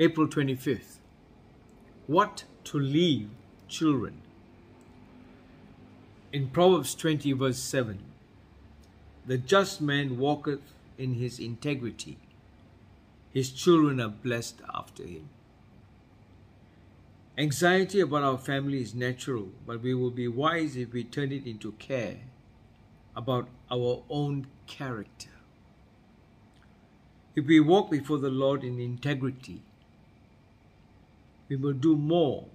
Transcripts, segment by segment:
April 25th. What to leave children. In Proverbs 20, verse 7, the just man walketh in his integrity, his children are blessed after him. Anxiety about our family is natural, but we will be wise if we turn it into care about our own character. If we walk before the Lord in integrity, we will do more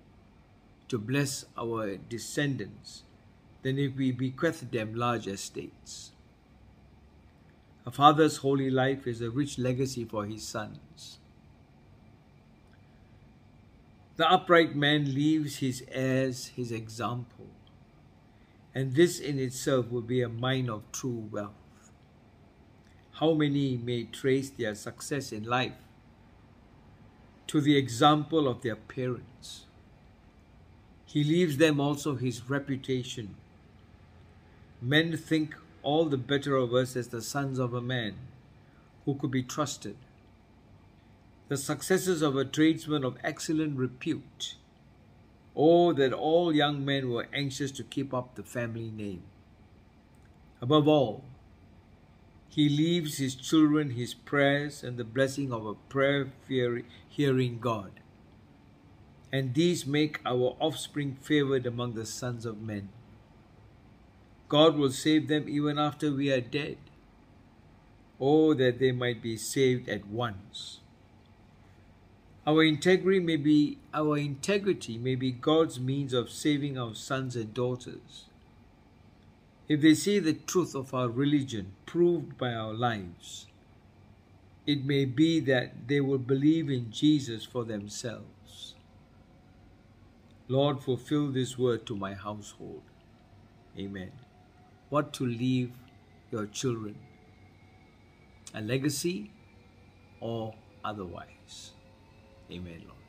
to bless our descendants than if we bequeath them large estates. A father's holy life is a rich legacy for his sons. The upright man leaves his heirs his example, and this in itself will be a mine of true wealth. How many may trace their success in life to the example of their parents? He leaves them also his reputation. Men think all the better of us as the sons of a man who could be trusted. The successes of a tradesman of excellent repute. Oh, that all young men were anxious to keep up the family name. Above all, he leaves his children his prayers and the blessing of a prayer hearing God. And these make our offspring favored among the sons of men. God will save them even after we are dead. Oh, that they might be saved at once. Our integrity may be our integrity may be God's means of saving our sons and daughters. If they see the truth of our religion proved by our lives, it may be that they will believe in Jesus for themselves. Lord, fulfill this word to my household. Amen what to leave your children a legacy or otherwise. Amen, Lord.